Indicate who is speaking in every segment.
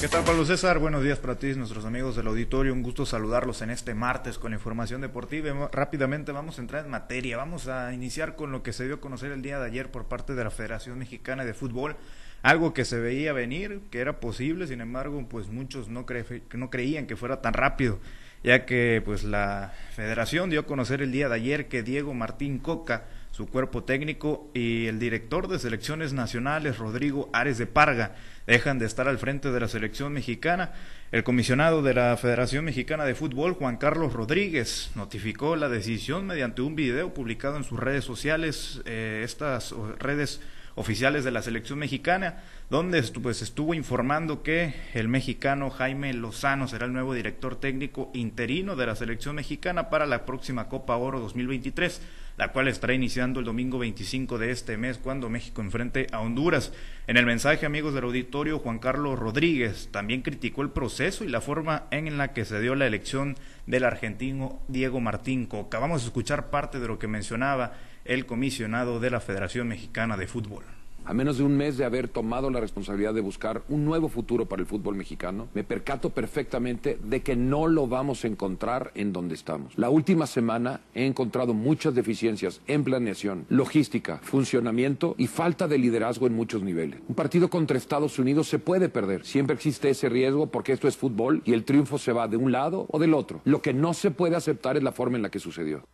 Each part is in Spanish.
Speaker 1: ¿Qué tal, Pablo César? Buenos días para ti, nuestros amigos del auditorio. Un gusto saludarlos en este martes con información deportiva. Rápidamente vamos a entrar en materia. Vamos a iniciar con lo que se dio a conocer el día de ayer por parte de la Federación Mexicana de Fútbol. Algo que se veía venir, que era posible, sin embargo, pues muchos no, no creían que fuera tan rápido, ya que pues la Federación dio a conocer el día de ayer que Diego Martín Coca su cuerpo técnico y el director de selecciones nacionales, Rodrigo Ares de Parga, dejan de estar al frente de la selección mexicana. El comisionado de la Federación Mexicana de Fútbol, Juan Carlos Rodríguez, notificó la decisión mediante un video publicado en sus redes sociales, eh, estas redes oficiales de la selección mexicana, donde pues, estuvo informando que el mexicano Jaime Lozano será el nuevo director técnico interino de la selección mexicana para la próxima Copa Oro 2023, la cual estará iniciando el domingo 25 de este mes cuando México enfrente a Honduras. En el mensaje, amigos del auditorio, Juan Carlos Rodríguez también criticó el proceso y la forma en la que se dio la elección del argentino Diego Martín Coca. Vamos a escuchar parte de lo que mencionaba el comisionado de la Federación Mexicana de Fútbol.
Speaker 2: A menos de un mes de haber tomado la responsabilidad de buscar un nuevo futuro para el fútbol mexicano, me percato perfectamente de que no lo vamos a encontrar en donde estamos. La última semana he encontrado muchas deficiencias en planeación, logística, funcionamiento y falta de liderazgo en muchos niveles. Un partido contra Estados Unidos se puede perder. Siempre existe ese riesgo porque esto es fútbol y el triunfo se va de un lado o del otro. Lo que no se puede aceptar es la forma en la que sucedió.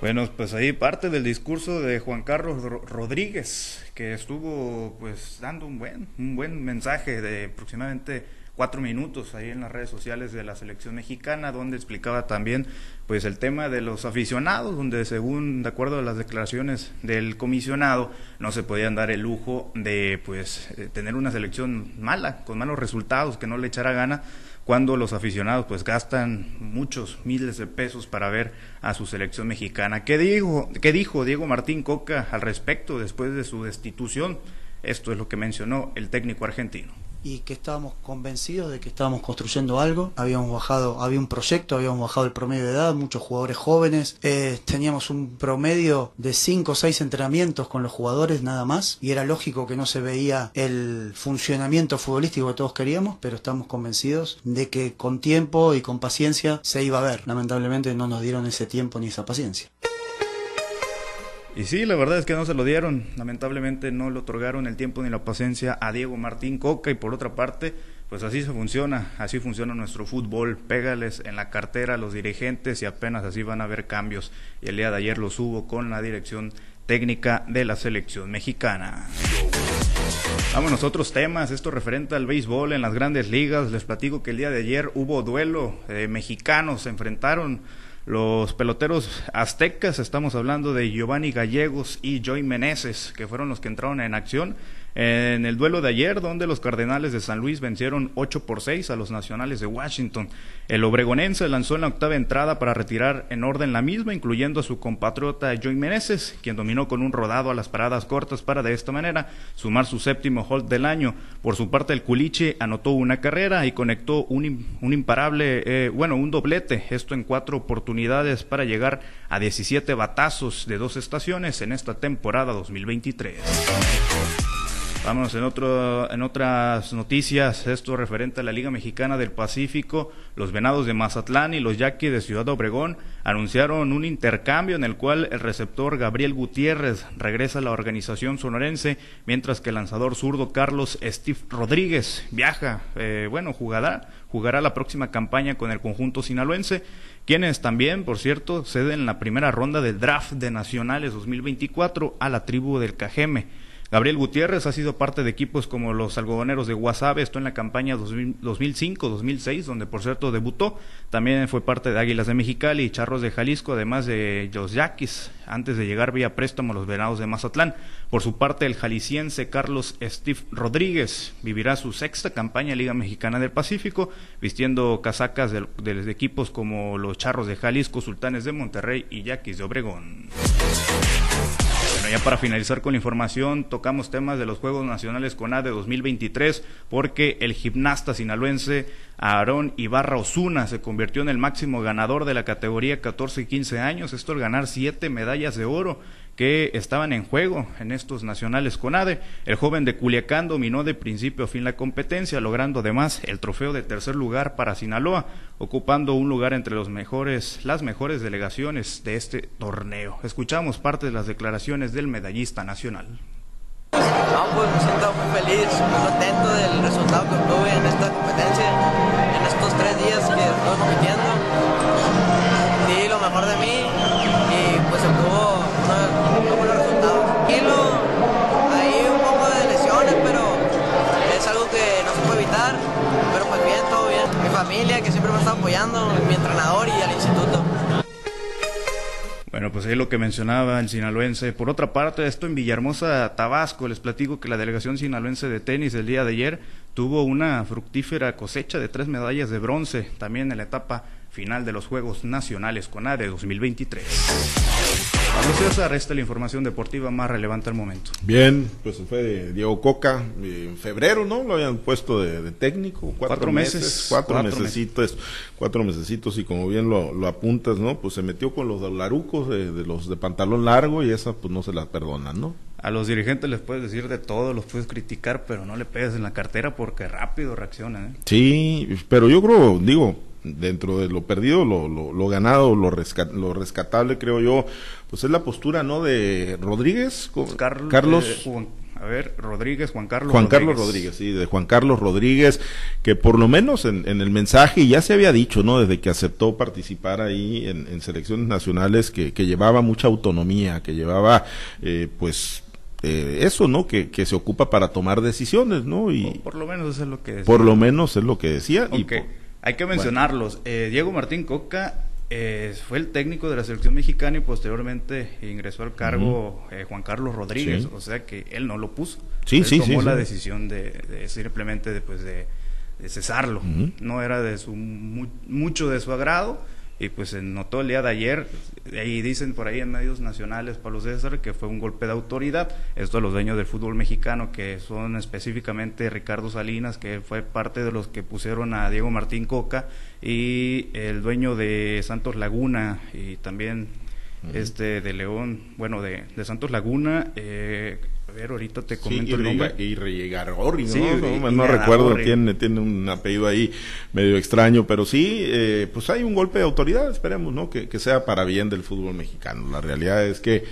Speaker 1: Bueno, pues ahí parte del discurso de Juan Carlos Rodríguez, que estuvo pues dando un buen, un buen mensaje de aproximadamente cuatro minutos ahí en las redes sociales de la selección mexicana, donde explicaba también pues el tema de los aficionados, donde según de acuerdo a las declaraciones del comisionado, no se podían dar el lujo de pues eh, tener una selección mala, con malos resultados, que no le echara gana cuando los aficionados pues gastan muchos miles de pesos para ver a su selección mexicana. ¿Qué dijo, qué dijo Diego Martín Coca al respecto después de su destitución? Esto es lo que mencionó el técnico argentino
Speaker 3: y que estábamos convencidos de que estábamos construyendo algo. Habíamos bajado, había un proyecto, habíamos bajado el promedio de edad, muchos jugadores jóvenes, eh, teníamos un promedio de 5 o 6 entrenamientos con los jugadores nada más y era lógico que no se veía el funcionamiento futbolístico que todos queríamos, pero estamos convencidos de que con tiempo y con paciencia se iba a ver. Lamentablemente no nos dieron ese tiempo ni esa paciencia.
Speaker 1: Y sí, la verdad es que no se lo dieron. Lamentablemente no le otorgaron el tiempo ni la paciencia a Diego Martín Coca y por otra parte, pues así se funciona, así funciona nuestro fútbol. Pégales en la cartera a los dirigentes y apenas así van a haber cambios. Y el día de ayer los hubo con la dirección técnica de la selección mexicana. Vamos a otros temas, esto referente al béisbol en las grandes ligas. Les platico que el día de ayer hubo duelo, eh, mexicanos se enfrentaron los peloteros aztecas, estamos hablando de Giovanni Gallegos y Joy Meneses, que fueron los que entraron en acción en el duelo de ayer, donde los Cardenales de San Luis vencieron 8 por 6 a los Nacionales de Washington. El obregonense lanzó en la octava entrada para retirar en orden la misma, incluyendo a su compatriota Joy Meneses, quien dominó con un rodado a las paradas cortas para de esta manera sumar su séptimo hold del año. Por su parte, el Culiche anotó una carrera y conectó un, un imparable, eh, bueno, un doblete, esto en cuatro oportunidades para llegar a 17 batazos de dos estaciones en esta temporada 2023. Vámonos en, otro, en otras noticias, esto referente a la Liga Mexicana del Pacífico, los Venados de Mazatlán y los Yaquis de Ciudad Obregón anunciaron un intercambio en el cual el receptor Gabriel Gutiérrez regresa a la organización sonorense, mientras que el lanzador zurdo Carlos Steve Rodríguez viaja, eh, bueno, jugará, jugará la próxima campaña con el conjunto sinaloense quienes también, por cierto, ceden la primera ronda del draft de Nacionales 2024 a la tribu del Cajeme. Gabriel Gutiérrez ha sido parte de equipos como los algodoneros de Guasave, esto en la campaña 2005-2006, donde por cierto debutó. También fue parte de Águilas de Mexicali y Charros de Jalisco, además de los Yaquis, antes de llegar vía préstamo a los Venados de Mazatlán. Por su parte, el jalisciense Carlos Steve Rodríguez vivirá su sexta campaña en Liga Mexicana del Pacífico, vistiendo casacas de, de equipos como los Charros de Jalisco, Sultanes de Monterrey y Yaquis de Obregón ya para finalizar con la información, tocamos temas de los Juegos Nacionales con A de 2023, porque el gimnasta sinaloense Aarón Ibarra Osuna se convirtió en el máximo ganador de la categoría 14 y 15 años, esto al ganar siete medallas de oro que estaban en juego en estos nacionales con ADE. El joven de Culiacán dominó de principio a fin la competencia, logrando además el trofeo de tercer lugar para Sinaloa, ocupando un lugar entre los mejores, las mejores delegaciones de este torneo. Escuchamos parte de las declaraciones del medallista nacional.
Speaker 4: No, pues me siento muy feliz, muy contento del resultado que obtuve familia que siempre me está apoyando, mi entrenador y al instituto.
Speaker 1: Bueno, pues ahí lo que mencionaba el sinaloense. Por otra parte, esto en Villahermosa, Tabasco, les platico que la delegación sinaloense de tenis el día de ayer tuvo una fructífera cosecha de tres medallas de bronce, también en la etapa final de los Juegos Nacionales con ADE 2023. Pablo César, esta es la información deportiva más relevante al momento.
Speaker 5: Bien, pues fue Diego Coca en febrero, ¿no? Lo habían puesto de, técnico, cuatro, meses, cuatro, cuatro mesecitos, cuatro mesecitos y como bien lo, lo, apuntas, ¿no? Pues se metió con los larucos de, de, los de pantalón largo y esa pues no se la perdonan, ¿no?
Speaker 1: A los dirigentes les puedes decir de todo, los puedes criticar, pero no le pegues en la cartera porque rápido reaccionan. ¿eh?
Speaker 5: Sí, pero yo creo, digo, dentro de lo perdido, lo, lo, lo ganado, lo, rescat, lo, rescatable, creo yo, pues es la postura, ¿no? De Rodríguez,
Speaker 1: pues Carlos.
Speaker 5: Carlos
Speaker 1: eh, Juan, a ver, Rodríguez, Juan Carlos
Speaker 5: Juan
Speaker 1: Rodríguez.
Speaker 5: Carlos Rodríguez, sí, de Juan Carlos Rodríguez, que por lo menos en, en, el mensaje, ya se había dicho, ¿no? Desde que aceptó participar ahí en, en selecciones nacionales, que, que, llevaba mucha autonomía, que llevaba, eh, pues, eh, eso, ¿no? Que, que, se ocupa para tomar decisiones, ¿no? Y
Speaker 1: por, lo menos eso es lo que decía.
Speaker 5: Por lo menos es lo que decía.
Speaker 1: Okay.
Speaker 5: Y por,
Speaker 1: hay que mencionarlos. Bueno. Eh, Diego Martín Coca eh, fue el técnico de la selección mexicana y posteriormente ingresó al cargo uh -huh. eh, Juan Carlos Rodríguez. Sí. O sea que él no lo puso.
Speaker 5: Sí,
Speaker 1: él
Speaker 5: sí,
Speaker 1: tomó la decisión de, de simplemente después de, de, cesarlo. Uh -huh. No era de su mu mucho de su agrado y pues se notó el día de ayer, ahí dicen por ahí en medios nacionales, Pablo César, que fue un golpe de autoridad, esto a los dueños del fútbol mexicano, que son específicamente Ricardo Salinas, que fue parte de los que pusieron a Diego Martín Coca, y el dueño de Santos Laguna, y también uh -huh. este de León, bueno, de, de Santos Laguna, eh, ver, ahorita te comento
Speaker 5: sí,
Speaker 1: el nombre.
Speaker 5: Y ¿no?
Speaker 1: Sí,
Speaker 5: no, no recuerdo, tiene, tiene un apellido ahí medio extraño, pero sí, eh, pues hay un golpe de autoridad, esperemos, ¿no? Que, que sea para bien del fútbol mexicano. La realidad es que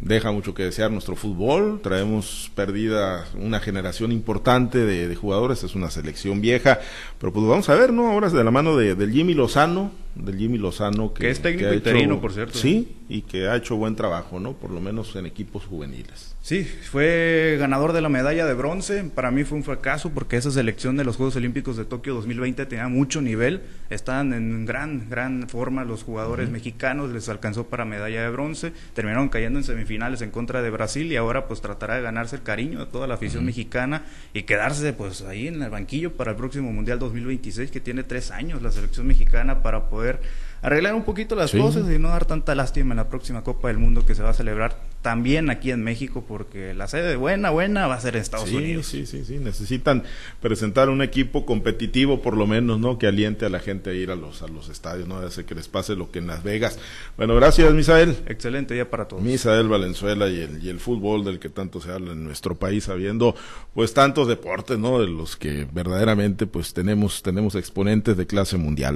Speaker 5: deja mucho que desear nuestro fútbol, traemos perdida una generación importante de, de, jugadores, es una selección vieja, pero pues vamos a ver, ¿no? Ahora es de la mano de, del Jimmy Lozano, del Jimmy Lozano que,
Speaker 1: que es técnico
Speaker 5: que
Speaker 1: interino, por cierto.
Speaker 5: Sí, y que ha hecho buen trabajo, ¿no? Por lo menos en equipos juveniles.
Speaker 1: Sí, fue ganador de la medalla de bronce. Para mí fue un fracaso porque esa selección de los Juegos Olímpicos de Tokio 2020 tenía mucho nivel. Estaban en gran, gran forma los jugadores uh -huh. mexicanos. Les alcanzó para medalla de bronce. Terminaron cayendo en semifinales en contra de Brasil y ahora pues tratará de ganarse el cariño de toda la afición uh -huh. mexicana y quedarse pues ahí en el banquillo para el próximo Mundial 2026 que tiene tres años la selección mexicana para poder arreglar un poquito las sí. cosas y no dar tanta lástima en la próxima Copa del Mundo que se va a celebrar también aquí en México porque la sede buena, buena va a ser en Estados
Speaker 5: sí,
Speaker 1: Unidos.
Speaker 5: Sí, sí, sí, necesitan presentar un equipo competitivo por lo menos, ¿no? Que aliente a la gente a ir a los, a los estadios, ¿no? Hace que les pase lo que en Las Vegas. Bueno, gracias, Misael.
Speaker 1: Excelente día para todos.
Speaker 5: Misael Valenzuela y el, y el fútbol del que tanto se habla en nuestro país, habiendo pues tantos deportes, ¿no? De los que verdaderamente pues tenemos, tenemos exponentes de clase mundial.